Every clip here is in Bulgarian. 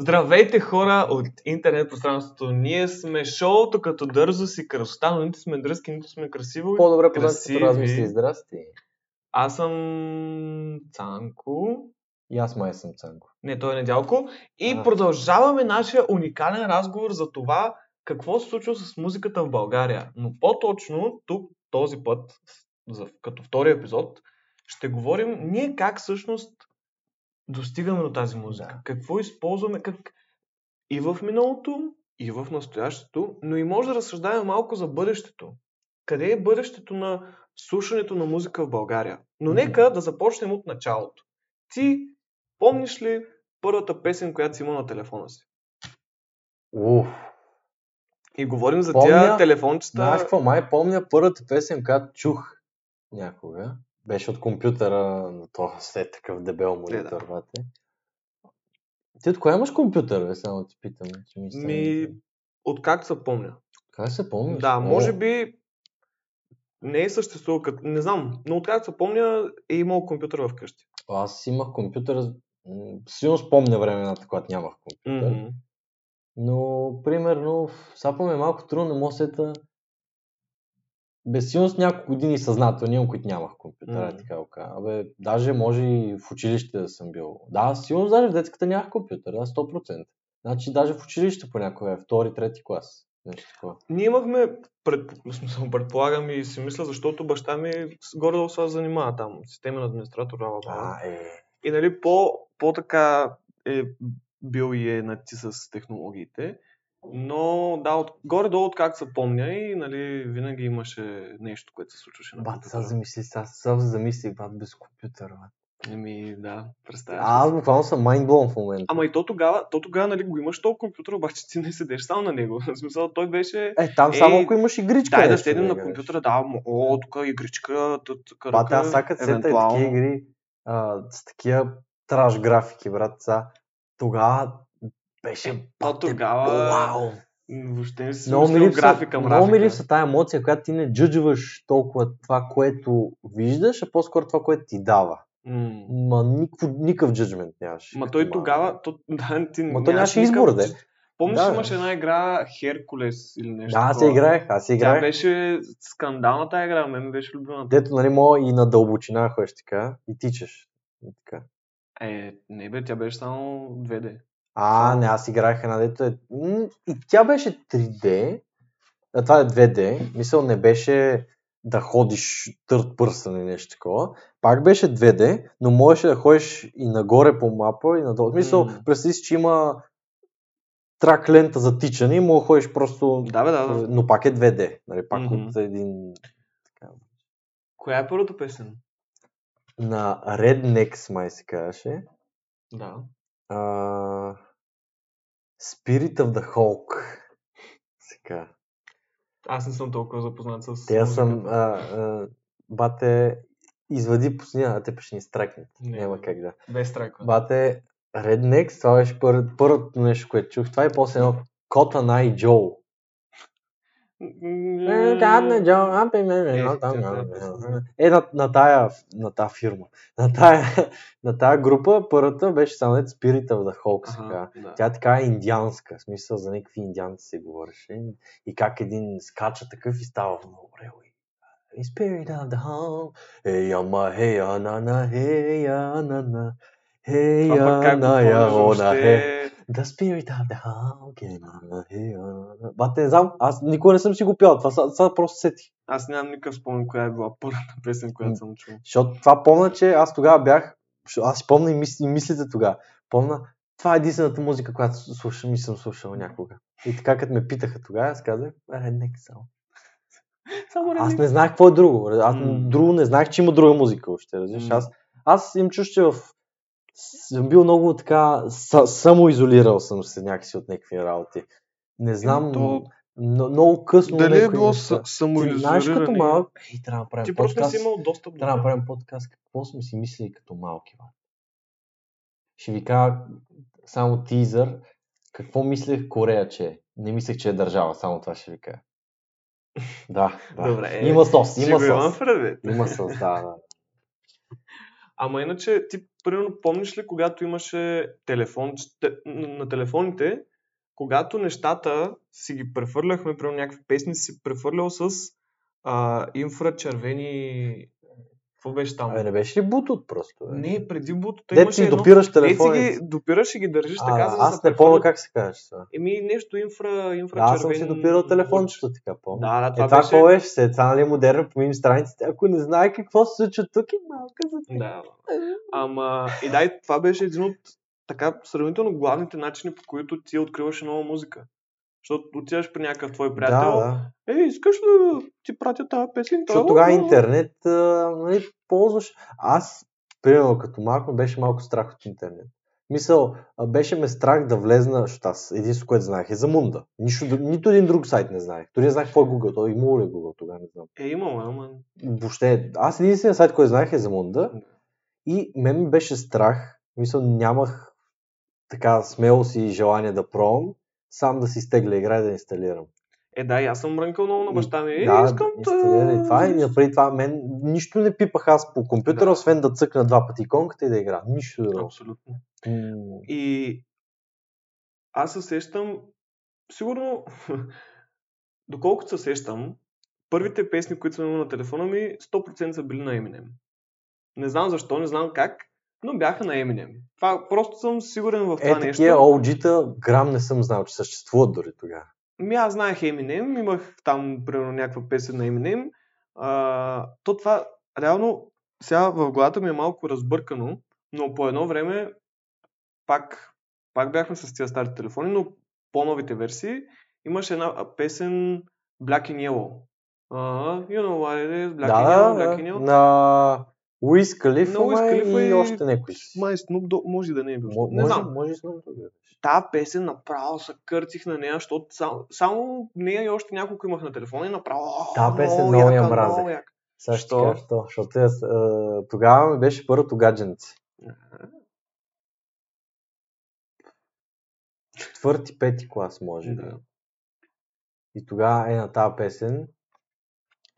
Здравейте хора от интернет пространството. Ние сме шоуто като дързо си красота, но нито сме дръзки, нито сме красиво. По-добре познати размисли. Здрасти. Аз съм Цанко. И аз май съм Цанко. Не, той е Недялко. И А. продължаваме нашия уникален разговор за това какво се случва с музиката в България. Но по-точно тук, този път, като втори епизод, ще говорим ние как всъщност достигаме до тази музика. Да. Какво използваме как... и в миналото, и в настоящето, но и може да разсъждаваме малко за бъдещето. Къде е бъдещето на слушането на музика в България? Но нека да започнем от началото. Ти помниш ли първата песен, която си имал на телефона си? Уф. И говорим за Помня. тия телефончета. Знаеш какво? Май помня първата песен, която чух някога. Беше от компютъра на то след такъв дебел монитор, бате. Ти от кога имаш компютър, бе? Само ти питам. Че ми Ми, интересно. откакто се помня. Как се помниш? Да, О, може би не е съществувал като... Не знам, но откакто се помня е имал компютър вкъщи. Аз имах компютър. Силно спомня времената, когато нямах компютър. Мгм. Но, примерно, помня малко трудно, не мога да сета. Без сигурност няколко години съзнателно имам, които нямах компютър, Мгм. mm. така го. Абе, даже може и в училище да съм бил. Да, сигурно даже в детската нямах компютър, да, 100%. Значи даже в училище понякога е, втори, трети клас. Нещо такова. Ние имахме, пред, смисъл, предполагам и си мисля, защото баща ми с- горе-долу се занимава там, системен администратор, бла. А, е. И нали, по, по-така е бил и е нати с технологиите. Но да, от, горе-долу от как се помня и нали, винаги имаше нещо, което се случваше на Бат, компютъра. сега замисли, сега сега се замислих, бат, без компютър, бат. Еми, да, представяш. А, аз буквално съм mindblown в момента. Ами и то тогава, то тогава нали, го имаш този компютър, обаче ти не седеш само на него. В смисъл, той беше... Е, там Е, само ако имаш игричка. Дай да седнем на играеш. компютъра, да, о, тук игричка, тут кръка, Бат, аз като сета е такива игри а, с такива траш графики, брат, са. Тогава беше то бате, тогава- Вау! Въобще не си Много ми липсва, графика, много ми липсва тази емоция, която ти не джуджваш толкова това, което виждаш, а по-скоро това, което ти дава. М. Ма никакъв, никакъв джуджмент нямаш. Ма той тогава, то, да, ти Ма той нямаше избор, де. Помниш, Да, имаше да. една игра Херкулес или нещо Да, аз такова? играех, аз Тя играех. беше скандалната игра, мен беше любимата. Дето, нали, мога и на дълбочина ходиш така и тичаш. И така. Е, не бе, тя беше само 2D. А, не, аз играех една дето е... м, И тя беше 3D, а това е 2D, мисъл не беше да ходиш търт пърсън или нещо такова. Пак беше 2D, но можеше да ходиш и нагоре по мапа и надолу. В Смисъл, М. представи си, че има трак лента за тичане и мога да ходиш просто... Да, бе, да, да. Но пак е 2D, нали, пак Мгм. от един... Така. Коя е първата песен? На Rednex май се казваше. Да. Uh, Spirit of the Hulk. Сега. Аз не съм толкова запознат с Те съм... музиката. А, а, бате, извади пусня, а те ще ни страйкнат. Не. Няма как да. Без страйква. Бате, Rednex, това беше пър, първото нещо, което чух. Това е после едно Cotton Eye Joe. Cotton Joe, up in- Е, на, на, тая, на тая фирма. На тая, на тая група първата беше дето Spirit of the Hulk. Ага, да. Тя е така индианска, в смисъл за някакви индианци се говореше. И как един скача такъв и става много релой. Spirit of the Hulk. Hey, ама, hey, на, на, hey, на, на. Hey, Това пък как го на, я, она, hey. The Spirit of the на. Бате, не знам, аз никога не съм си го пял, това са просто сети. Аз нямам никакъв спомен, коя е била първата песен, която съм чул. Защото това помня, че аз тогава бях, аз си помня и, мис, и мислите тогава. Помня, това е единствената музика, която слушам и съм слушал някога. И така, като ме питаха тогава, аз казах, Redneck само. Само Аз не знаех какво е друго. Аз М. друго не знаех, че има друга музика още. Разбираш? М. Аз, аз им чуш, че в... съм бил много така, са, самоизолирал съм се някакси от някакви работи. Не знам, то- но, много късно. Дали е било неща. са- Ти знаеш като самоизолиране? малък, ей, трябва да направим Ти просто не подкаст. си имал достъп до Трябва да това. направим подкаст. Какво сме си мислили като малки, бе? Ще ви кажа само тизър. Какво мислех Корея, че е? Не мислех, че е държава, само това ще ви кажа. Да, да. Добре. Има сос, има сос. Има сос, да, да. Ама иначе, ти, примерно, помниш ли, когато имаше телефон, те, на, на телефоните, когато нещата си ги прехвърляхме, примерно някакви песни си прехвърлял с а, инфрачервени... Какво беше там? Абе, не беше ли бутот просто? Бе? Не, преди бутото Дет имаше си едно... допираш телефона. ги допираш и ги държиш А, така, за да аз не помня как се казваше това. Еми, нещо инфра, инфра Да, аз съм си допирал телефончето, така помня. Да, да, Е, това това беше... беше? Се, това нали е модерно, помим страниците. Ако не знае какво се случва тук, е малка за теб. Да. Ама, и да, и това беше един от така сравнително главните начини, по които ти откриваш нова музика. Защото отиваш при някакъв твой приятел, Да, да. Ей, искаш да ти пратя тази песен? Защото тогава интернет, а, нали, ползваш. Аз, примерно, като малко, беше малко страх от интернет. Мисъл, беше ме страх да влезна, защото аз единството, което знаех е за Мунда. Нищо, нито един друг сайт не знаех. Дори не знаех какво е Google. Той имало ли е Google тогава, не знам. Е, имам, ама... Въобще, аз единственият сайт, който знаех е за Мунда. Да. И мен ми беше страх. Мисля, нямах така смелост и желание да пробвам. Сам да си изтегля игра и да инсталирам. Е, да, и аз съм мрънкал много на баща ми. Е, да, искам да... и това. И преди това мен нищо не пипах аз по компютъра, Да. освен да цъкна два пъти иконката и да игра. Нищо друго. Абсолютно. И аз се сещам, сигурно, доколкото се сещам, първите песни, които съм имал на телефона ми, 100% са били на Eminem. Не знам защо, не знам как, но бяха на Eminem. Това, просто съм сигурен в това Е, нещо. такива OG-та грам не съм знал, че съществуват дори тогава. Ми аз знаех Eminem, имах там, примерно, някаква песен на Eminem. А, то това, реално, сега в главата ми е малко разбъркано, но по едно време пак, пак бяхме с тия стари телефони, но по-новите версии имаше една песен Black and Yellow. Uh, you know what it is, Black да, and Yellow, да, Black and Yellow. на Уиз Калифа, май, Khalifa и още някой. Май Snoop Dogg, може да не е бил. Мо- не знам. може с много други. Та песен направо се кърцих на нея, защото само, само нея и още няколко имах на телефона и направо. «О, Та песен много я мразех. много яка». Сега ще ти Що? кажа, що? Защото а, тогава ми беше първото гадженце. Четвърти, пети клас, може. Да. И тогава е на тази песен.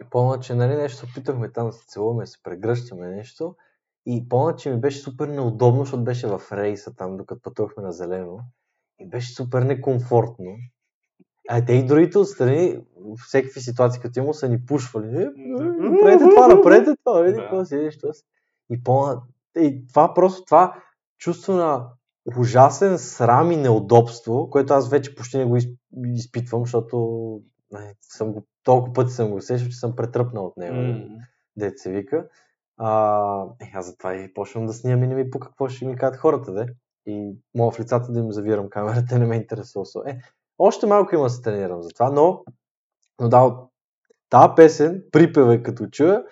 И помня, че нали, нещо се опитахме там да се целуваме, да се прегръщаме нещо. И помня, че ми беше супер неудобно, защото беше в рейса там, докато пътувахме на зелено. И беше супер некомфортно. А те и другите отстрани, всеки ситуации, като има, са ни пушвали. Е, Направете това, направете това, види Да. какво си, види, що си. И помня, и това просто, това чувство на ужасен срам и неудобство, което аз вече почти не го из- изпитвам, защото съм го, толкова пъти съм го усещал, че съм претръпнал от него. М. Дет се вика. А, е, аз затова и почвам да снимам и не ми по какво ще ми кажат хората, де. И мога в лицата да им завирам камерата, не ме интересува. Е, още малко има да се тренирам за това, но, но да, тази песен, припева като чуя,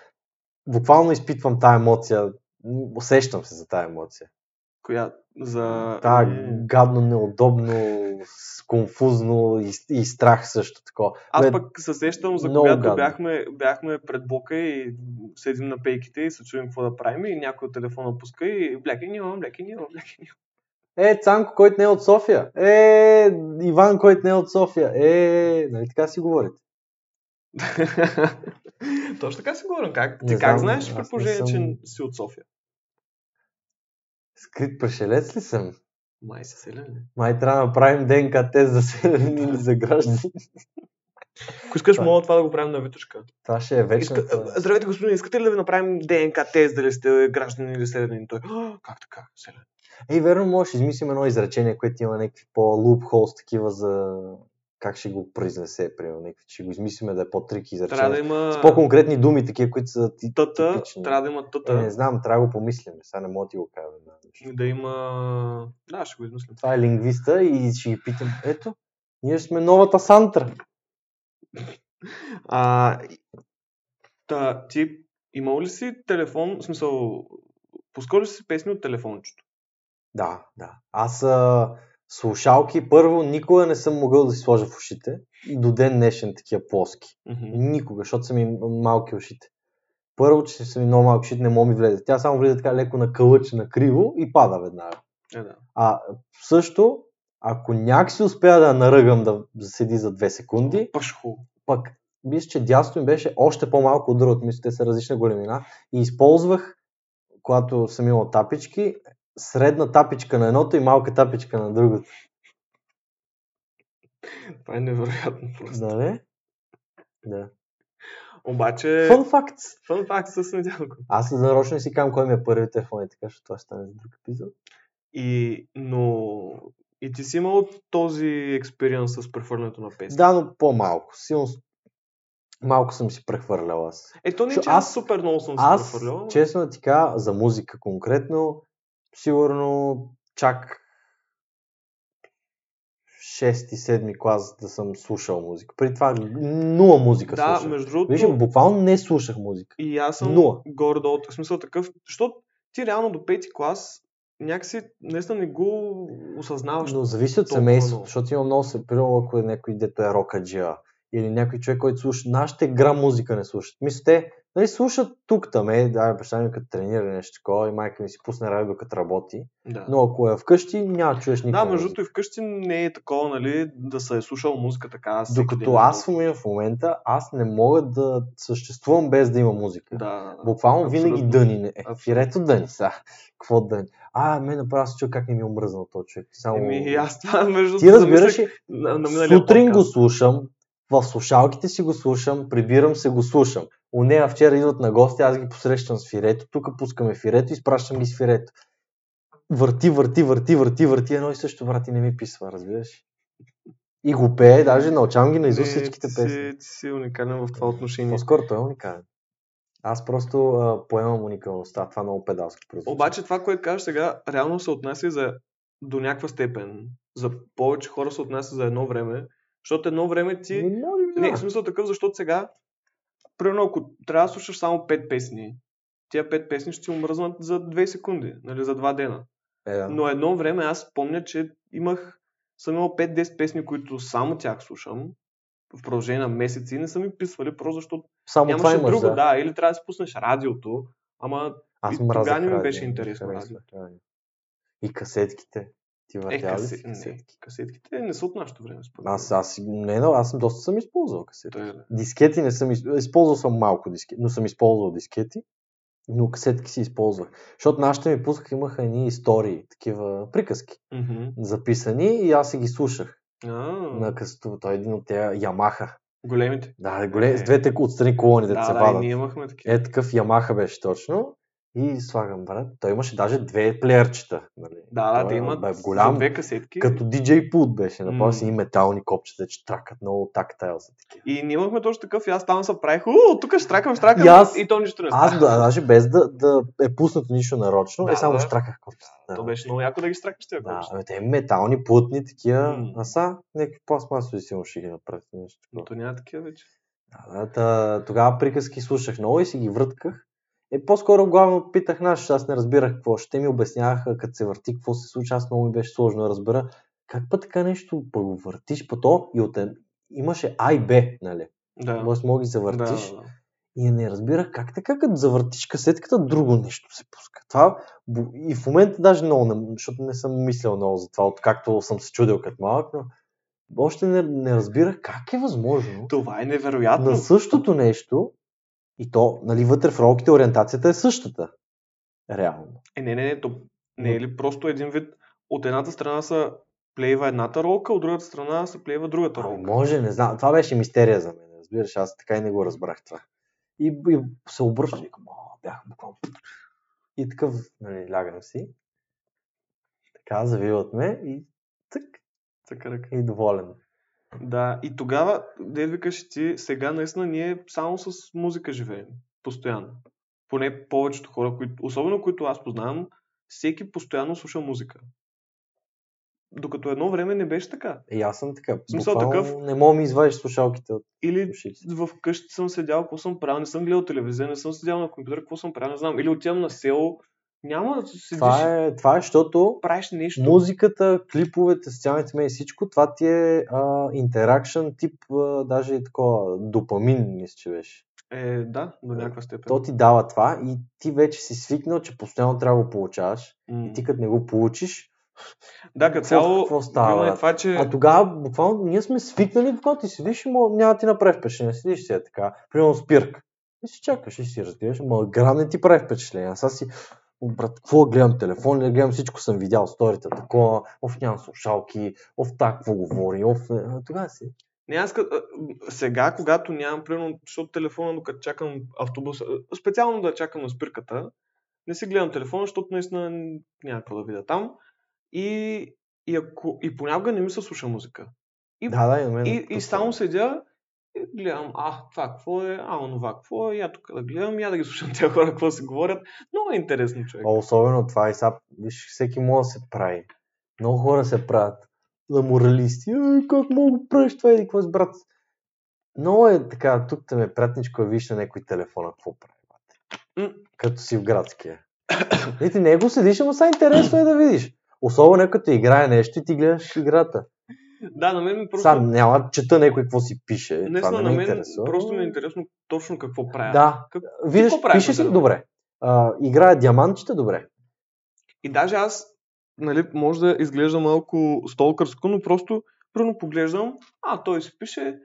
буквално изпитвам тази емоция, усещам се за тази емоция. Коя? За... Ами, гадно, неудобно, конфузно и, и страх също такова. Аз Бе, пък се сещам за когато гадно. бяхме, бяхме пред блока и седим на пейките и се чуем какво да правим и някой от телефона пуска и Black and Yellow, Black and Yellow. Е, Цанко, който не е от София. Е, Иван, който не е от София. Е, нали така си говорите? Точно така си говорим. Как? Не Ти как знам, знаеш аз при не положение, съм- че си от София? Скрит пришелец ли съм? Май се селен ли? Май трябва да направим ДНК тест за селени или за граждани. Ако искаш, Това мога това да го правим на Витушка. Това ще е Иска... вечната... Здравейте, господин, искате ли да ви направим ДНК тест, дали сте граждани или селянин? Той, «А, как така, селянин? Ей, верно, може да измислим едно изречение, което има някакви по-лупхолс такива за как ще го произнесе, примерно. Ще го измислиме да е по-трики изречения. Трябва да има С по-конкретни думи, такива, които са ти, тъта, типични. трябва да има Е, не тъта, знам, трябва да го помислим. Сега не мога да ти го кажа. Да. да има... Да, ще го измислим. Това е лингвиста и ще ги питам. Ето, ние сме новата Сантра. А, та, ти имал ли си телефон, в смисъл, пускал ли си песни от телефончето? Да, да. Аз а, слушалки, първо, никога не съм могъл да си сложа в ушите. До ден днешен такива плоски. Мгм. Никога, защото са ми малки ушите. Първо, че са ми много малки ушите, не мога ми влезе. Тя само влезе така леко на кълъч, на криво и пада веднага. Е, да. А също, ако някак си успя да наръгам да седи за две секунди, Пашху. пък мисля, че дясното ми беше още по-малко от другото. Мисля, те са различна големина. И използвах когато съм имал тапички, средна тапичка на едното и малка тапичка на другото. Това е невероятно просто. Нали? Да. Обаче, Fun facts. фън факт с Недялко. Аз нарочно не си казвам кой ми е първи телефон и така, защото това ще стане за друг епизод. И, но, и ти си имал този експириенс с прехвърлянето на песни. Да, но по-малко. Силно малко съм си прехвърлял аз. Ето не, Шо, че аз супер много съм се Аз, прехвърлял. честно да ти кажа, за музика конкретно, сигурно чак 6-7 клас да съм слушал музика. При това нула музика Да, слушах. между другото, Виж, буквално не слушах музика. и аз съм нула. горе-долу в смисъл такъв, защото ти реално до пети клас някакси наистина не го осъзнаваш. Но зависи от семейството, защото има много се, примерно ако е някой, дето е рокаджия, или някой човек, който слуша, нашите грам музика не слушат. Мисля, те нали, слушат тук там, е, да, баща ми като тренира нещо такова, и майка ми си пусне радио като работи, Да. но ако е вкъщи, няма да чуеш да, никаква между другото и вкъщи не е такова, нали, да се е слушал музика така. Докато аз в момента, в момента, аз не мога да съществувам без да има музика. Да. Буквално Абсолютно. винаги дъни. Е, фирето дъни са. Какво дъни? А, мен направо се чуя как не ми е омръзнал този човек. Само... Еми, и аз това между Ти разбираш на, на миналия Сутрин го слушам, в слушалките си го слушам, прибирам се го слушам. У нея вчера идват на гости, аз ги посрещам с фирето, тук пускаме фирето, изпращам ги с фирето. Върти, върти, върти, върти, върти, едно и също, брат, и не ми писва, разбираш? И го пее, даже научавам ги на изуст Не, всичките ти песни. си, ти си уникален в това отношение. По-скоро той е уникален. Аз просто а, поемам уникалността, това много педалско прозвучи. Обаче това, което кажеш сега, реално се отнася за до някаква степен. За повече хора се отнася за едно време, защото едно време ти... Не, може би, Не, да. в смисъл такъв, защото сега, примерно, ако трябва да слушаш само 5 песни, тия 5 песни ще ти омръзнат за 2 секунди, нали, за 2 дена. Е, да. Но едно време аз помня, че имах, съм имал 5-10 песни, които само тях слушам в продължение на месеци и не са ми писвали, просто защото Само това нямаше имаш, друго, да. да. Или трябва да си пуснеш радиото, ама Аз И тогава не ми беше интересно радио. И касетките. Ти е, въртял ли касе... си не, касетки? касетките не са от нашето време. според. Аз, аз, не, но аз съм доста съм използвал касети. Той е- Дискети не съм използвал, използвал съм малко дискети, но съм използвал дискети, но касетки си използвах. Защото нашите ми пускаха, имаха едни истории, такива приказки, Мгм. записани и аз си ги слушах. А, На късто, той е един от тези Ямаха. Големите. Да, голем, с Е. двете отстрани колони, да, Да, се да, вадат. ние имахме такива. Е, такъв Ямаха беше точно. И слагам, брат. Той имаше даже две плеерчета. Нали? Да, да, Той да имат бе, голям, две касетки. като DJ пулт беше. Направо си и метални копчета, че тракат много тактайл са такива. И ние имахме точно такъв и аз там се правих, у, тук ще тракам, ще тракам И аз- и то нищо не Аз става. да, даже без да, да е пуснато нищо нарочно, Да, е само да. штраках копчета. То беше много яко да ги стракаш тия Да, абе, те метални, плътни, такива, М. а са някакви пластмасови силно ще ги направят. Нещо Но то няма такива вече. Да, да, тогава приказки слушах много и си ги въртках. Е, по-скоро главно питах нас, аз не разбирах какво. Ще ми обясняваха, като се върти, какво се случва. Аз много ми беше сложно да разбера. Как път така нещо па го въртиш, по то и от имаше А и Б, нали? Да. Може мога ги да, завъртиш. да, да. И не разбирах как така, като завъртиш касетката, друго нещо се пуска. Това и в момента даже много, не, защото не съм мислял много за това, откакто съм се чудил като малък, но още не, не разбирах как е възможно Това е невероятно. на същото нещо и то, нали, вътре в ролките ориентацията е същата. Реално. Е, не, не, не, то не е ли просто един вид, от едната страна са плейва едната ролка, от другата страна се плейва другата Ами, ролка. може, не знам. Това беше мистерия за мен. Разбираш, аз така и не го разбрах това. И, и се обръщам и викам, бях буквално. И такъв, нали, лягам си. Така, завиват ме и Така, така. и доволен. Да, и тогава, де викаш ти, сега наистина ние само с музика живеем. Постоянно. Поне повечето хора, които, особено които аз познавам, всеки постоянно слуша музика. Докато едно време не беше така. И аз съм така. смисъл такъв- Не мога да ми извадиш слушалките от Или в къщи съм седял, какво съм правил, не съм гледал телевизия, не съм седял на компютър, какво съм правил, не знам. Или отивам на село, няма да седиш, Това е, това е, защото правиш нещо. музиката, клиповете, социалните медии, всичко, това ти е интеракшн тип, а, даже и такова, допамин, мисля, че беше. Е, да, до някаква степен. То ти дава това и ти вече си свикнал, че постоянно трябва да го получаваш. М. И ти като не го получиш, Да, като цяло, какво става, е това, че... а тогава буквално ние сме свикнали, когато ти седиш, мо- няма ти направи впечатление. Седиш си е така, примерно спирка. И си чакаш и си разбираш, ама грам не ти прави впечатление. Сега си брат, какво гледам телефон, не гледам всичко съм видял, сторите такова, оф нямам слушалки, оф так, какво говори, оф... Тогава си. Не, аз сега, когато нямам, примерно, защото телефона, докато чакам автобуса, специално да чакам на спирката, не си гледам телефона, защото наистина няма какво да видя там. И, и, ако, и понякога не ми се слуша музика. И, Да, да, и и, е и само седя гледам, а, това какво е, а, онова какво е, я тук да гледам, я да ги слушам тези хора, какво си говорят. Много е интересно, човек. А особено това и сега, виж, всеки може да се прави. Много хора се правят за моралисти. Ай, как мога да правиш това и какво с брат? Много е така, тук те ме пратничко, виж на някой телефона, какво прави. Брат. Като си в градския. И ти него седиш, ама са интересно е да видиш. Особено като играе нещо и ти гледаш играта. Да, на мен ми просто... Сам няма да чета някой какво си пише. това Наистина, не на ме мен интересува. просто ми е интересно точно какво правят. Да, Как... виждаш, какво правиш пише на си, телефона? добре. А, играе диамантчета, добре. И даже аз, нали, може да изглежда малко столкърско, но просто, примерно поглеждам, а, той си пише,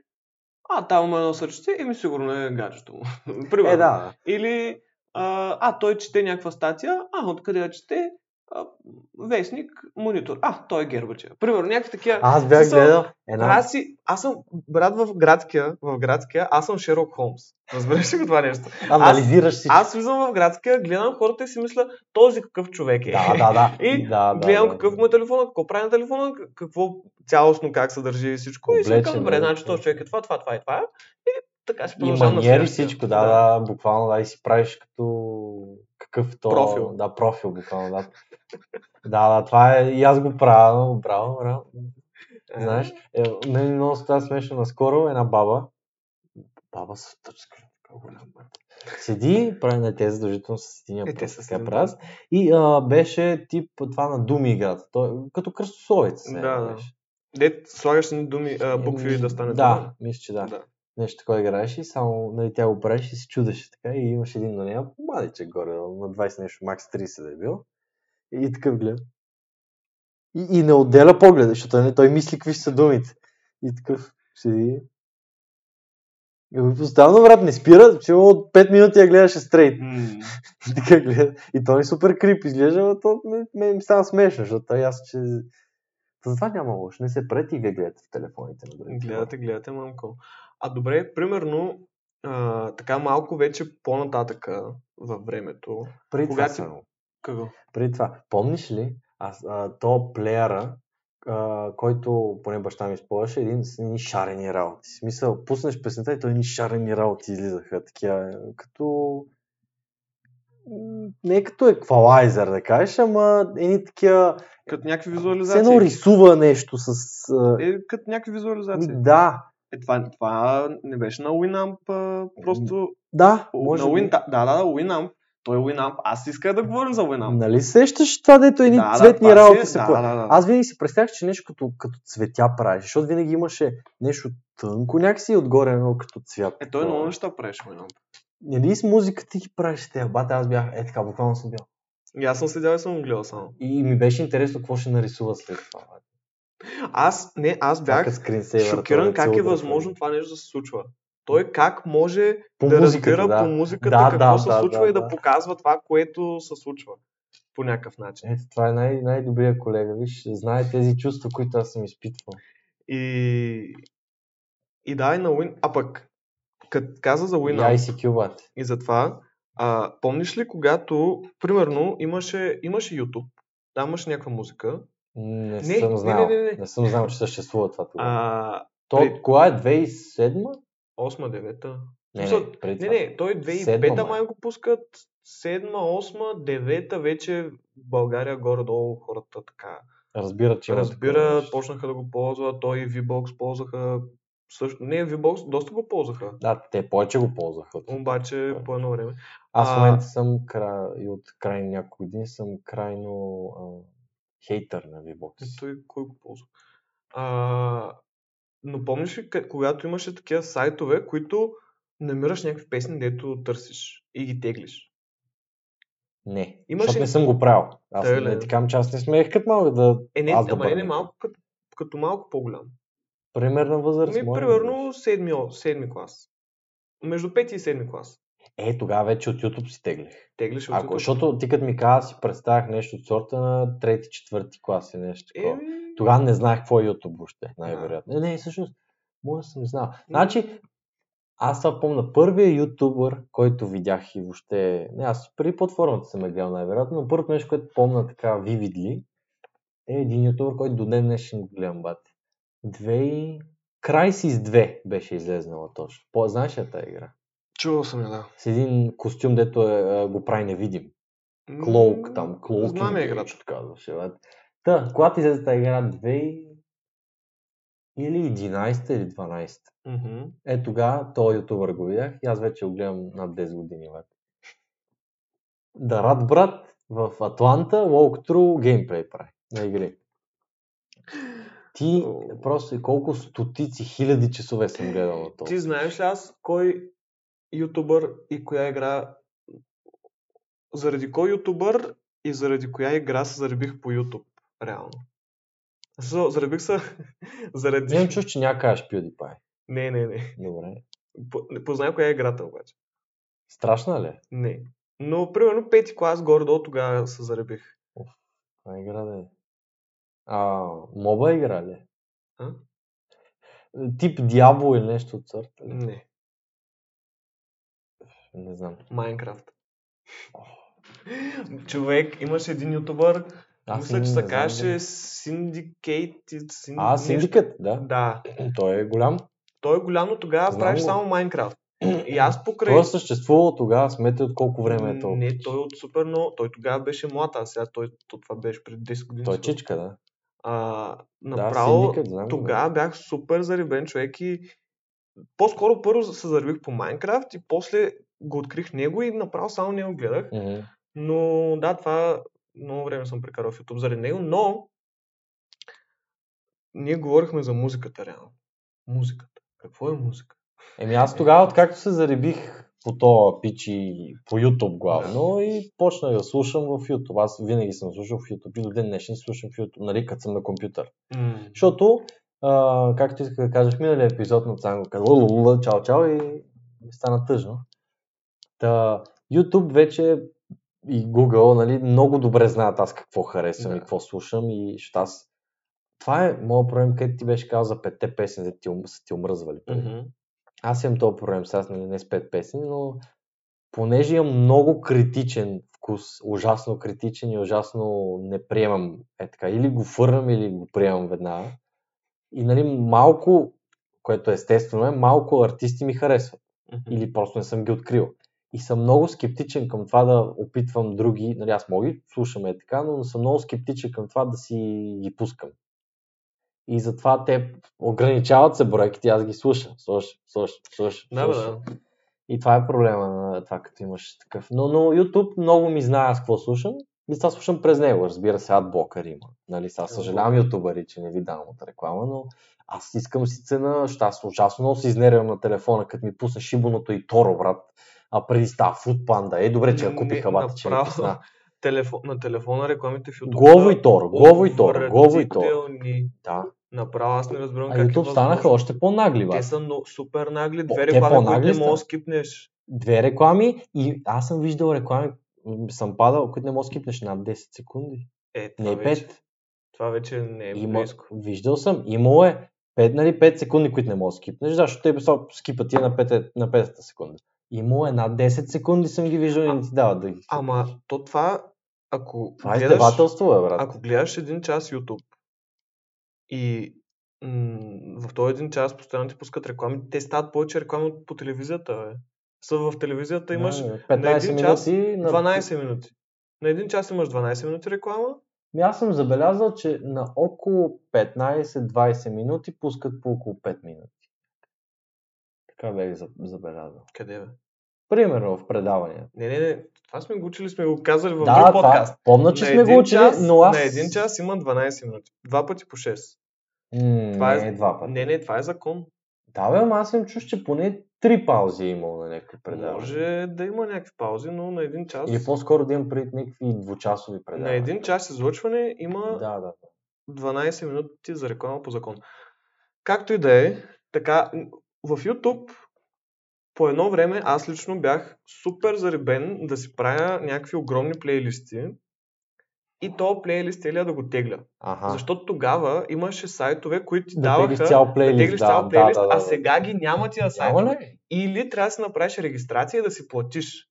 а, там има едно сърче, еми сигурно е гаджето му. Примерно. Е, да. Или, а, а, той чете някаква статия, а, откъде я чете? Вестник, монитор. А, той е Гербачев. Примерно, някакви такива. Аз бях Смисъл, гледал една... Аз, си, аз съм брат в градския, в градския, аз съм Шерлок Холмс. Разбираш ли го това нещо? Анализираш всичко. Аз влизам в градския, гледам хората и си мисля, този какъв човек е. Да, да, да. И да, да, гледам да. какъв му е телефона, какво прави на телефона, какво цялостно как се държи и всичко. и си Облечен казвам, е, добре, значи този човек е това, това, това и това. И така си И маниери всичко, да, да, буквално, да, и си правиш като какъв то... Профил. Да, профил, буквално, да. да, да, това е, и аз го правя, браво, браво. Е, Знаеш, е, мен много става смешно наскоро една баба, баба с така голяма. Седи, прави на тези задължително с един Е, те апарат, са така правят. И а, беше тип това на думи играта. Той, като кръстосовец. Да, да. беше. Слагаш ни думи, а, букви Еми, да стане Да, това. мисля, че да. да. Нещо такова играеш и само нали, тя го правиш и се чудеше така и имаш един на нея, младичък горе, на 20 нещо, макс 30 да е бил. И, такъв гледа. И, и не отделя погледа, защото не, той мисли какви са думите. И такъв седи. И постоянно, брат, не спира, че от 5 минути я гледаше стрейт. М, И така гледа. И той е супер крип изглежда, но то ме, ме, ми става смешно, защото той аз, че... Затова няма лошо. Не се прете и вие гледате в телефоните на другите. Гледате, гледате, мамко. А добре, примерно, а, така малко вече по-нататъка във времето. Кога това ти- само. Какво? Преди това, помниш ли, аз, а, то плеера, а, който поне баща ми спомняше, един с едни шарени работи. В смисъл, пуснеш песента и той едни шарени работи излизаха, такива, като... Не като еквалайзер, да кажеш, ама едни такива... Като някакви визуализации. едно рисува нещо с... Е, като някакви визуализации. Да, Е, това, това не беше на Winamp, просто... да, Може на би. Win, да, да, да, Winamp. Той е Winamp. Аз исках да говорим за Winamp. Нали сещаш това, дето едни Да, да, цветни това си работи е- се да, да, да. Аз винаги си представях, че нещо като, като цветя правиш, защото винаги имаше нещо тънко някакси и отгоре едно като цвят. Е, той много неща правеше Winamp. Нали с музика ти ги правиш те, бате, аз бях, е така, буквално съм бил. И аз съм седял и съм го гледал само. И ми беше интересно какво ще нарисува след това. Аз, не, аз бях скринсейвър, шокиран това как е възможно това нещо да се случва. Той как може По да разбира да. по музиката Да, какво да, се да, случва да, и да, да. показва това, което се случва по някакъв начин. Ето, това е най- най-добрият колега, виж, знае тези чувства, които аз съм изпитвал. И, и да, и на Win... А пък, като каза за И Winamp ICQ, бате. и за това, а, помниш ли когато, примерно, имаше, имаше YouTube, там имаше някаква музика, Не, Не, съм не, знал. не, не, не. не съм знал, че съществува това тогава. а, То, пред- кога е? 2007? 8-9. Не, не, преди Не, не, той 2005 Седма, май го пускат, 7, 8, 9 вече в България горе-долу хората така Разбират, че такова разбират, нещо. почнаха да го ползват, той и VBOX ползваха също. Не, VBOX доста го ползваха, Да, те повече го ползваха. обаче по едно време. Аз в момента съм кра... и от крайно няколко години съм крайно. Хейтър на VBOX. Е, Той кой го ползва? А, но помниш ли, когато имаше такива сайтове, които намираш някакви песни, дето търсиш и ги теглиш? Не, Имаше- защото не съм го правил. Аз Тъй не ти казвам, че аз не смеех като малък да... Е, не, аз да ама не, малко, като, като малко по-голям. Примерна възраст. Ми, примерно седми, о- седми клас. Между 5 и 7 клас. Е, тогава вече от YouTube си теглих. Теглиш от Ако, YouTube? защото ти като ми каза, си представях нещо от сорта на трети, четвърти клас или нещо такова. Еми, Тогава не знаех какво е YouTube въобще, най-вероятно. Не, не, всъщност, може да съм знал. Значи, аз това помня, първият ютубър, който видях и въобще... Не, аз преди платформата съм е гледал най-вероятно, но първото нещо, което помня така вивидли, е един ютубър, който до ден днешен го гледам, бате. Две и... Crysis 2 беше излезнала точно. По, знаеш ли тази игра? Чувал съм я, да. С един костюм, дето е, го прави невидим. Клоук там, клоук. Знам я играта. Нещо казваше, бе. Та, когато излезе тази игра 2 и- или 11 или 12. Мгм. Е, тогава този ютубър го видях и аз вече го гледам над 10 години. Бе. Да, рад брат в Атланта walkthrough геймплей прави на игри. Ти просто колко стотици хиляди часове съм гледал на това. Ти знаеш ли аз кой ютубър и коя игра заради кой ютубър и заради коя игра се заребих по YouTube, реално. So, заребих се заради... Имам чуш, че няма кажеш PewDiePie. Не, не, не. Добре. По- Не познай коя е играта обаче. Страшна ли? Не. Но, примерно, пети клас, горе-долу тогава се заребих. Това игра да е. А, моба игра ли? А? Тип Diablo или нещо от сорта? Не. Не знам. Майнкрафт. Човек, имаше един ютубър, Аз мисля, че се казваше дали- Syndicate. Син... А. Синдикът, да. Да. Той е голям. Той е голям, но тогава правиш само Майнкрафт. И аз покрай... Той е съществувал тогава, смете от колко време е то. Не, той е от супер много. Той тогава беше млад, а сега той, то, това беше преди 10 години. Той е чичка, да. А, направо, го, тогава бях супер заребен човек и по-скоро първо се заребих по Майнкрафт и после го открих него и направо само него гледах. Мгм. Но да, това много време съм прекарал в YouTube заради него, но ние говорихме за музиката реално. Музиката. Какво е музика? Еми аз тогава, откакто се заребих по това пич и по YouTube главно и почнах да слушам в YouTube. Аз винаги съм слушал в YouTube и до ден днешен слушам в YouTube, нали, като съм на компютър. М, Защото, а, както исках да кажа в миналия епизод на Цанго, каза чао, чао и ми стана тъжно. Та, YouTube вече и Google, нали, много добре знаят аз какво харесвам Да. и какво слушам и защото аз това е моят проблем, където ти беше казал за петте песни, да ти, са ти омръзвали. мгм. Аз имам този проблем, сега нали, не с пет песни, но понеже имам много критичен вкус, ужасно критичен и ужасно не приемам е така. Или го фърнам, или го приемам веднага. И нали, малко, което естествено е, малко артисти ми харесват. Мгм. Или просто не съм ги открил. И съм много скептичен към това да опитвам други, нали аз мога ги слушам е така, но съм много скептичен към това да си ги пускам. И затова те ограничават се бройките, аз ги слушам, слушам, слушам, слушам. Да, слушам. да. И това е проблема на това, като имаш такъв. Но, но YouTube много ми знае аз какво слушам. И сега слушам през него, разбира се, адблокър има. Нали, сега съжалявам ютубъри, че не ви давам от реклама, но аз искам си цена, защото аз ужасно много се изнервям на телефона, като ми пусне шибаното и Торо, брат. А преди става Food Panda. Е, добре, че я купиха, Не, бата, че направо. пусна. Телефон, на телефона рекламите в YouTube. Глово и Торо, Глово и Торо, Глово и отвратителни. Да. Направо аз не разбирам А как е YouTube станаха възможно. още по-нагли, Те са но, супер нагли, две реклами, които не можеш да станаха. скипнеш. Две реклами и аз съм виждал реклами, съм падал, които не можеш да скипнеш над 10 секунди. Е, Не вече, 5. това вече не е Има, близко. виждал съм, имало е 5, нали, 5 секунди, които не можеш да скипнеш, защото те са скипат ти на 5, на 5 секунда. Имало е над 10 секунди съм ги виждал и не ти дават да ги. Ама то това, ако Това е гледаш, издевателство, бе, брат. ако гледаш един час YouTube и м- в този един час постоянно ти пускат реклами, те стават повече реклами по телевизията, бе. Са в телевизията имаш Да, 15 един час минути. на- 12 минути. На един час имаш 12 минути реклама, Аз съм забелязал, че на около 15-20 минути пускат по около 5 минути. Така за- забелязал. къде бе? Примерно в предавания. Не, не, не, това сме го учили, сме го казали в Да, друг това, подкаст. помня, че На сме го учили, час- но аз... На един час има 12 минути. Два пъти по 6. М, Това не, е... два пъти. Не, не, това е закон. Да, бе, ама аз съм чуш, че поне три паузи е имал на някакви предавания. Може да има някакви паузи, но на един час... Или по-скоро да имам преди някакви двучасови На предавания. един час излъчване има Да, да. 12 минути за реклама по закон. Както и да е, така, в YouTube по едно време аз лично бях супер заребен да си правя някакви огромни плейлисти и то плейлист целия да го тегля. Аха. Защото тогава имаше сайтове, които ти Да даваха теглиш цял плейлист, да теглиш да, цял плейлист, да, да, а да. сега ги няма тия сайтове. ли? Или трябва да си направиш регистрация и да си платиш,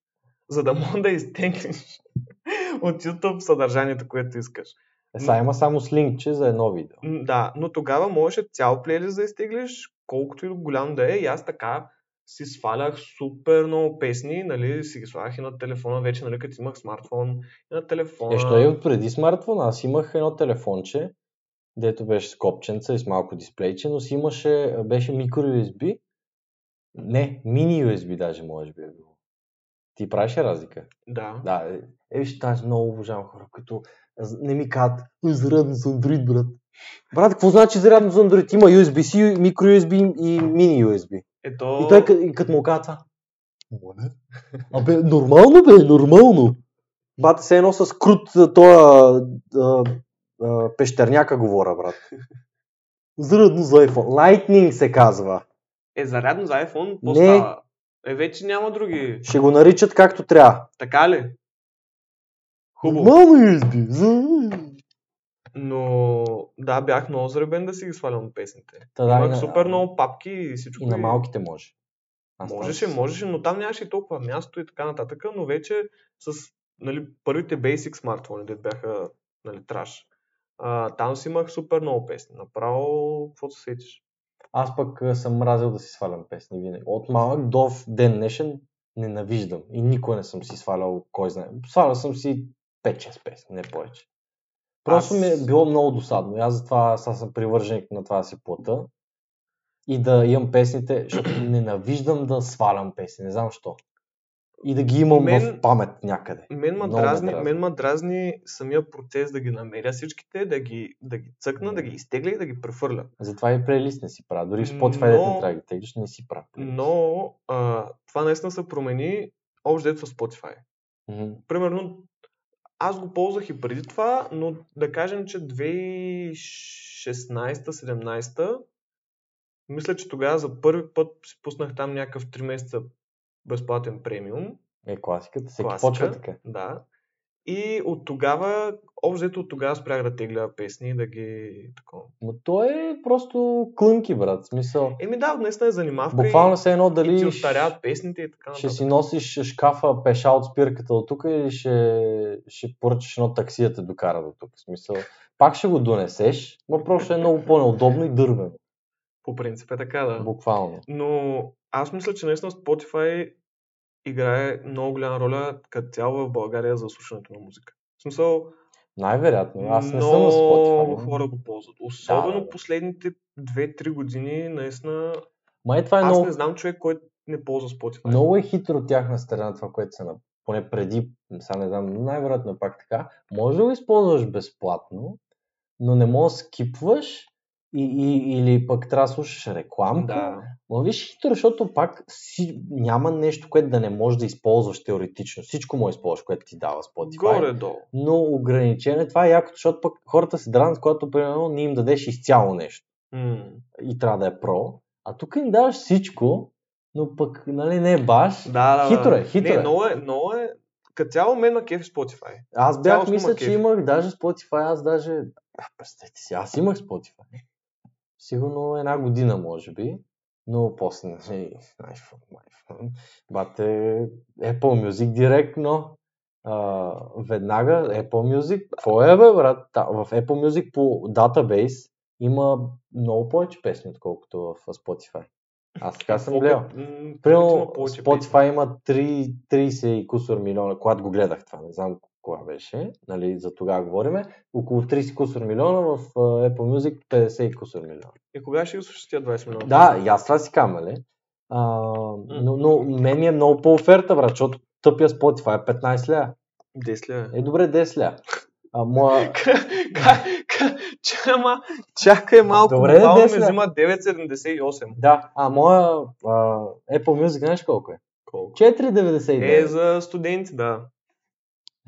за да може да изтеглиш от YouTube съдържанието, което искаш. Е, сега има само с линкче за едно видео. Да, но тогава можеше цял плейлист да изтеглиш, колкото и голям да е. И аз така си свалях супер много песни, нали, си ги слагах и на телефона вече, нали, като имах смартфон, и на телефона. Е, що от преди смартфона. Аз имах едно телефонче, дето беше с копченца и с малко дисплейче, но си имаше, беше микро USB. Не, мини USB даже може би е било. Ти правиш ли разлика? Да. Да, е, е виж, тази много обожавам хора, които не ми казват, «Ой, зарядно за Android, брат. Брат, какво значи зарядно за Android? Има USB-C, микро USB и мини USB. Ето... И той кът- и като му казва това, Моля? Абе, нормално бе, нормално. Бате се едно с крут тоя пещерняка говоря, брат. Зарядно за iPhone. Lightning се казва. Е, зарядно за iPhone, Не. Е, вече няма други. Ще го наричат както трябва. Така ли? Хубаво. USB. За... Но да, бях много заребен да си ги свалям песните. Та, да, Имах на- супер много папки и всичко. И на малките може. Аз там Можеше, си- можеше, но там нямаше и толкова място и така нататък, но вече с нали, първите basic смартфони, де бяха нали, траш. А, там си имах супер много песни. Направо, какво се сетиш? Аз пък съм мразил да си свалям песни винаги. От малък до ден днешен ненавиждам. И никога не съм си свалял, кой знае. Свалял съм си 5-6 песни, не повече. Просто Аз- ми е било много досадно. И аз затова сега съм привърженик на това да си плата. И да имам песните, защото ненавиждам да свалям песни. Не знам защо. И да ги имам Мен- в памет някъде. Мен ма, дразни, дразни. мен ма дразни самия процес да ги намеря всичките, да ги, да ги цъкна, да ги изтегля и да ги прехвърля. Затова и плейлист не си правя. Дори в Spotify, Но- не трябва да ги теглиш, не си правя. Но а, това наистина се промени общо дето с Spotify. Мгм. примерно, аз го ползвах и преди това, но да кажем, че 2016-17, мисля, че тогава за първи път си пуснах там някакъв 3 месеца безплатен премиум. Е, класиката. Всеки класика, почва така. Да. И от тогава, общо от тогава спрях да тегля песни и да ги такова. Но то е просто клънки, брат. Смисъл. Еми да, наистина е занимавка Буквално и, се едно и дали ти остаряват песните и така ще си носиш шкафа пеша от спирката от тук или ще, ще поръчаш едно такси да те докара до тук. Смисъл, пак ще го донесеш, но просто е много по-неудобно и дървено. По принцип е така, да. Буквално. Но аз мисля, че наистина Spotify играе много голяма роля като цяло в България за слушането на музика. В смисъл, Най-вероятно. Аз не съм много на Spotify. хора го ползват. Особено Да, последните 2-3 години, наистина. Май това е Аз много, не знам човек, който не ползва Spotify. много е хитро от тяхна страна това, което са на поне преди, сега не знам, но най-вероятно пак така. Може да го използваш безплатно, но не можеш да скипваш и, и, или пък трябва да слушаш рекламка. Да. Ма виж хитро, защото пак си, няма нещо, което да не можеш да използваш теоретично. Всичко му използваш, което ти дава Spotify. Горе-долу. Но ограничено е. Това е якото, защото пък хората се дразнят, когато примерно не им дадеш изцяло нещо М. и трябва да е про. А тук им даваш всичко, но пък нали, не е баш. Да, да, Хитро е, хитро не, е. Много е, много е. Като цяло мен на кеф Spotify. Аз бях, цялостно мисля, че имах даже Spotify, аз даже... Представете си, аз имах Spotify. Сигурно една година, може би. Но после, нали, iPhone, iPhone. Бате, Apple Music директно. А, веднага Apple Music. Какво е, бе, брат? Та, в Apple Music по датабейс има много повече песни, отколкото в Spotify. Аз така съм гледал. Примерно Spotify има 3, 30 и кусор милиона, когато го гледах това, не знам кога беше, нали, за тогава говориме, около 30 кусор милиона, в Apple Music 50 и кусор милиона. И кога ще тия 20 милиона? Да, и аз това си казвам, нали? А, но, но мен ми е много по-оферта, брат, защото тъпия Spotify е 15 ля. 10 ли? Е, добре, 10 ля. А, моя... Чама, чакай малко, Добре, буквално ми взима 9,78. Да, а моя а, Apple Music, знаеш колко е? Колко? 4,99. Е, за студенти, да.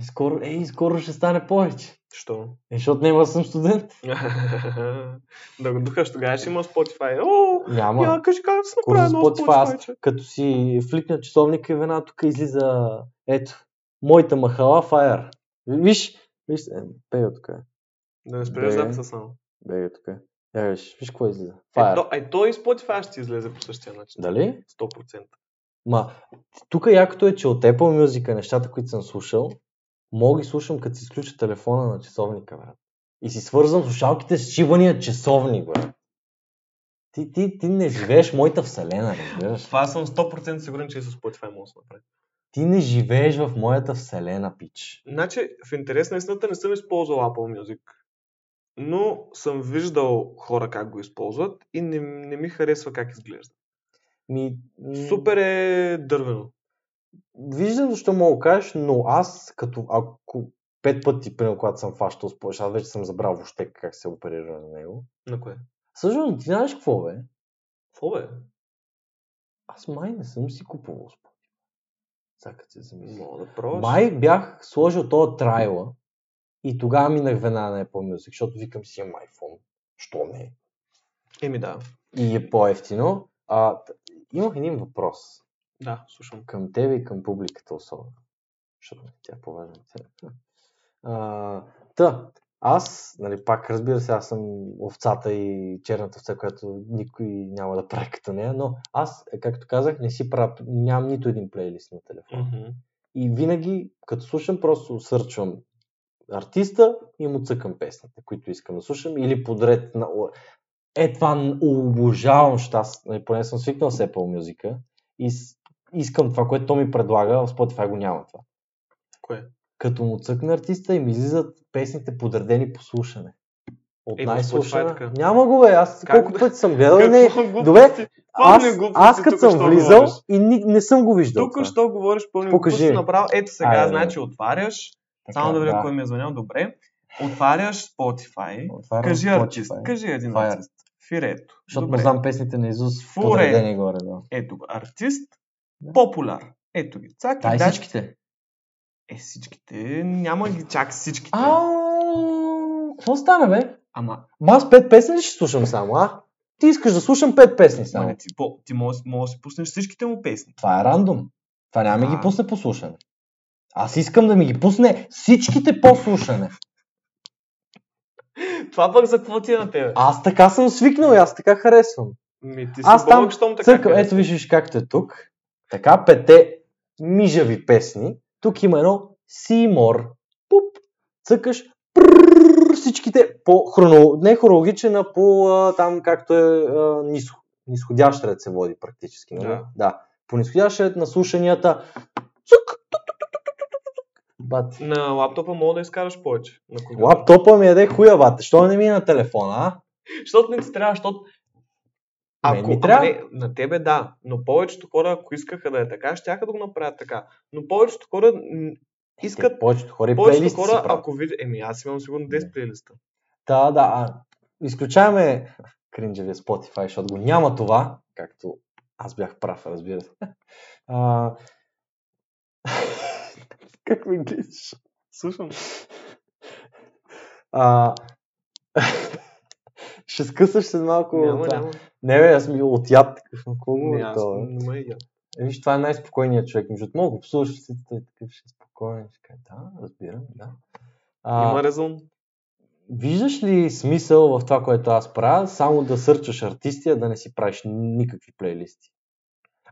Скоро, ей, скоро ще стане повече. Що? Е, защото няма съм студент. да го духаш, тогава ще има Spotify. О, Няма. я кажи как да се едно Spotify, аз, като си фликна часовника и веднага тук излиза, ето, моята махала Fire. Виж, виж, е, бега тук е. Да не спреш записа само. Бега тук е. Я виж, виж какво излиза. Е, Fire. то, е, то и Spotify ще излезе по същия начин. Дали? 100%. Ма, тук якото е, че от Apple Music нещата, които съм слушал, мога ги слушам като си изключа телефона на часовника, брат. И си свързвам слушалките с шибания часовник, брат. Ти, ти, ти не живееш моята вселена, разбираш? Това съм 100% сигурен, че и с Spotify може да направи. Ти не живееш в моята вселена, пич. Значи, в интерес на истината не съм използвал Apple Music, но съм виждал хора как го използват и не, не ми харесва как изглежда. Ми, Супер е дървено. Виждам защо мога да кажеш, но аз като ако пет пъти, примерно, когато съм фащал според, аз вече съм забрал въобще как се оперира на него. На кое? Всъщност, ти знаеш какво бе? Какво бе? Аз май не съм си купувал според. Сега се замисля. Мога да пробваш. Май бях сложил този трайла и тогава минах веднага на Apple Music, защото викам си имам iPhone. Що не? Еми да. И е по-ефтино. А, имах един въпрос Да, слушам. към тебе и към публиката особено. Защото тя е по-важна. А, та, аз, нали, пак разбира се, аз съм овцата и черната овца, която никой няма да прави като нея, но аз, е, както казах, не си правя, нямам нито един плейлист на телефона. Мгм. И винаги, като слушам, просто сърчвам артиста и му цъкам песните, които искам да слушам, или подред на... Е, това обожавам, защото аз нали, поне съм свикнал с Apple Music и искам това, което то ми предлага, в Spotify го няма това. Кое? Като му цъкна артиста и ми излизат песните подредени по слушане. От Е, най-слушана. Така. Няма го, бе, аз Как колко да- пъти съм гледал и не... Добре, аз, глупости аз като съм влизал говориш. и ни, не съм го виждал. Тук що говориш пълни глупости ми. направо. Ето сега, Айде, значи отваряш. Така, Само да видя кой ми е звънял. Добре. Отваряш Spotify. Отварям Кажи Spotify. артист. Кажи един е. артист. Фирето. Защото му знам песните на Изус подредени горе. Да. Ето. Артист. Да. Популяр. Ето ги. Цак. Дай и дай- всичките. Е, всичките. Няма ги чак всичките. Ау, какво стана, бе? Ама, Ма аз пет песни ли ще слушам само, а? Ти искаш да слушам пет песни ма само. не, ти, по, ти можеш, можеш да си пуснеш всичките му песни. Това е рандом. Това няма ми ги А. пусне по слушане. Аз искам да ми ги пусне всичките по слушане. Това пък за какво ти е на тебе? Аз така съм свикнал и аз така харесвам. Ми, ти си Аз там Бог, щом така харесваш. ето виждаш както е тук. Така, пете мижави песни. Тук има едно Симор. Пуп. Цъкаш. прррр, Всичките по хроно... не хронологичен, а по а, там както е а, нис... нисходящ ред се води практически. Да. да. По нисходящ ред на слушанията. Цък. Бат. На лаптопа мога да изкараш повече. На. Лаптопа ми яде хуя, бате. Що не ми е на телефона, а? Защото не ти трябва, защото... Мен Ако, ми трябва. не, на тебе да, но повечето хора, ако искаха да е така, ще да го направят така. Но повечето хора м, искат... Те, повечето хора и Повечето хора, ако видят... Еми, аз имам сигурно 10 плейлиста. Да, да. А, изключаваме кринджевия Spotify, защото го няма това, както аз бях прав, разбира се. А... как ми гледаш? Слушам. А... Ще скъсаш след малко. Няма, това. няма. Не, бе, аз ми от яд такъв. Какво Не, говори аз не ме. Е, Виж, това е най-спокойният човек. Между другото, мога го послушаш, си, той е такъв ще е спокоен. Ще каже, да, разбирам, да. А, Има резон. Виждаш ли смисъл в това, което аз правя, само да сърчаш артисти, а да не си правиш никакви плейлисти?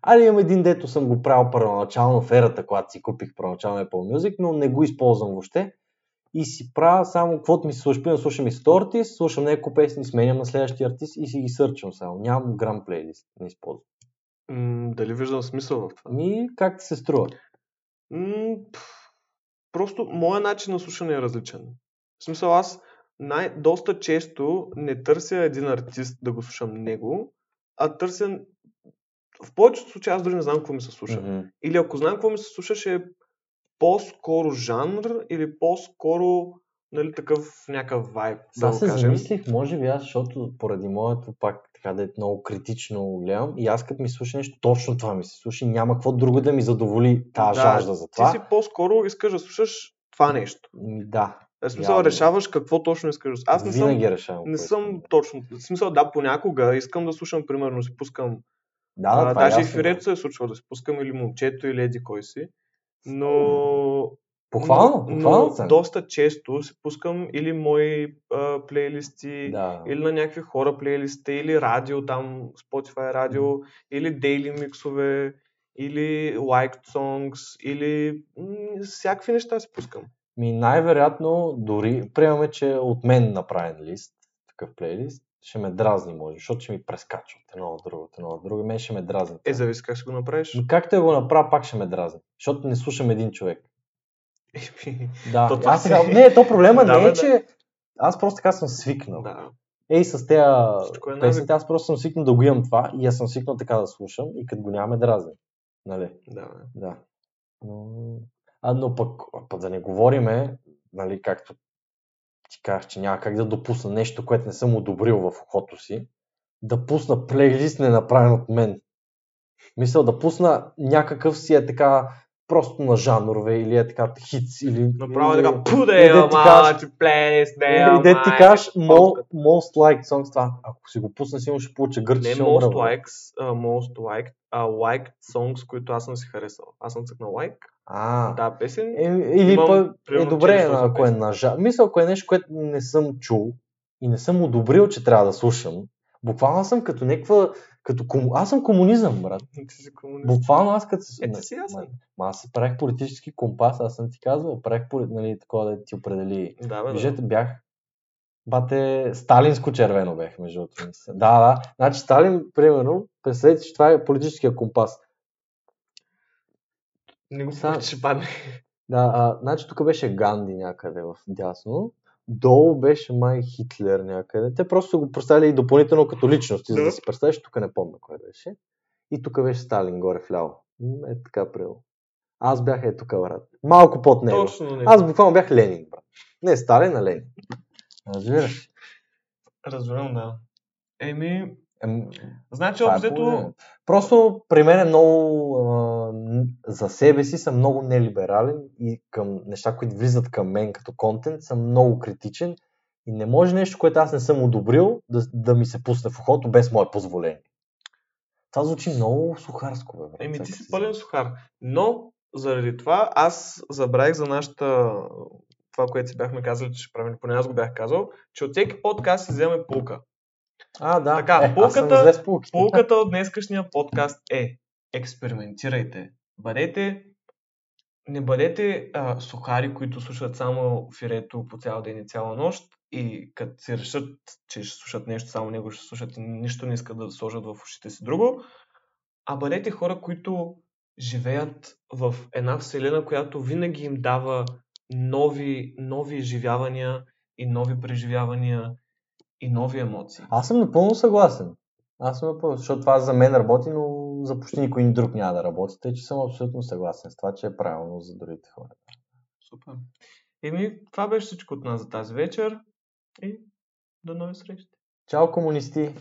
Али имам един, дето съм го правил първоначално в ерата, когато си купих първоначално Apple Music, но не го използвам въобще. И си правя само, каквото ми се слуша, примерно слушам и 100 артист, слушам няколко песни, сменям на следващия артист и си ги сърчам само. Нямам грам плейлист, не използвам. М, дали виждам смисъл в това? Ми, как ти се струва? М, Просто моят начин на слушане е различен. В смисъл аз най- доста често не търся един артист да го слушам него, а търся... В повечето случаи аз дори не знам какво ми се слуша. Мгм. Или ако знам какво ми се слуша, ще по-скоро жанр или по-скоро нали, такъв някакъв вайб, да се кажем. замислих, може би аз, защото поради моето пак така да е много критично гледам и аз като ми слуша нещо, точно това ми се слуша и няма какво друго да ми задоволи тази жажда за това. Ти си по-скоро искаш да слушаш това нещо. Ми, Да. В смисъл, Явно. решаваш какво точно искаш да. Аз не съм, Винаги решавам. не съм да- точно. В смисъл, да, понякога искам да слушам, примерно, си пускам. Да, а, да, това е даже и ясно, в се е случвало да си пускам или момчето, или еди кой си. Но Похвално, но, но доста често си пускам или мои а, плейлисти, Да. или на някакви хора плейлисти, или радио, там Spotify радио, или дейли миксове, или liked songs, или м- всякакви неща си пускам. Ми най-вероятно, дори, приемаме, че от мен направен лист, такъв плейлист, ще ме дразни, може, защото ще ми прескача от едно от друго, от едно от друго, и мен ще ме дразни. Е, зависи как ще го направиш. Но както я го направя, пак ще ме дразни, защото не слушам един човек. Да, То аз сега, не, то проблема Да, не е, да. че аз просто така съм свикнал. да. Ей, с тези Всичко е песните, аз просто съм свикнал да го имам това и аз съм свикнал така да слушам и като го нямаме дразни. Нали? Да. Да. Но, а, но пък, пък да не говориме, нали, както ти казах, че няма как да допусна нещо, което не съм одобрил в ухото си, да пусна плейлист не направен от мен. Мисля да пусна някакъв си е така просто на жанрове или е така хитс или... Направо е така, пуде, Е, ама, ти плейлист, не, Или де ти кажеш е, most, liked songs, това. Ако си го пусна, сигурно ще получа гърчи, Не most likes, а, most liked, а liked songs, които аз съм си харесал. Аз съм цъкнал like. А, Да, песен. Е, или пък е добре, 400 ако е песни. нажа. Мисля, ако е нещо, което не съм чул и не съм одобрил, че трябва да слушам, буквално съм като някаква... Като кому... Аз съм комунизъм, брат. Ти си комунист. Буквално аз като... Е, ти си. Ма, ма аз си правих политически компас, аз съм ти казвал, правих нали, такова да ти определи. Да, бе, да. Виждате, бях Бате, сталинско червено бех, между другото. Да, да. Значи Сталин, примерно, представете, че това е политическия компас. Не го Са- ще падне. Да, а, значи тук беше Ганди някъде в дясно. Долу беше май Хитлер някъде. Те просто го представили и допълнително като личности, за Да. си представиш, тук не помня кой беше. И тук беше Сталин горе вляво. М, Е така прил. Аз бях е тук, брат. Малко под него. Точно не. Аз буквално бях Ленин, брат. Не Сталин, а Ленин. Разбираш? Разбирам, да. Еми, Ем, значи, е обзето. Просто при мен е много а, за себе си съм много нелиберален и към неща, които влизат към мен като контент, съм много критичен и не може нещо, което аз не съм одобрил, да, да ми се пусне в ухото без мое позволение. Това звучи много сухарско, бе. еми, ти си пълен сухар. Но, заради това, аз забравих за нашата това, което си бяхме казали, че ще правим, поне аз го бях казал, че от всеки подкаст си вземе полка. А, да. Така, е, пулки. Полката от днескашния подкаст е експериментирайте. Бъдете не бъдете а, сухари, които слушат само фирето по цял ден и цяла нощ и като си решат, че ще слушат нещо, само него ще слушат и нищо не искат да сложат в ушите си друго, а бъдете хора, които живеят в една вселена, която винаги им дава нови, нови изживявания и нови преживявания и нови емоции. Аз съм напълно съгласен. Аз съм напълно, защото това за мен работи, но за почти никой друг няма да работи, тъй че съм абсолютно съгласен с това, че е правилно за другите хора. Супер. Еми, това беше всичко от нас за тази вечер и до нови срещи. Чао, комунисти!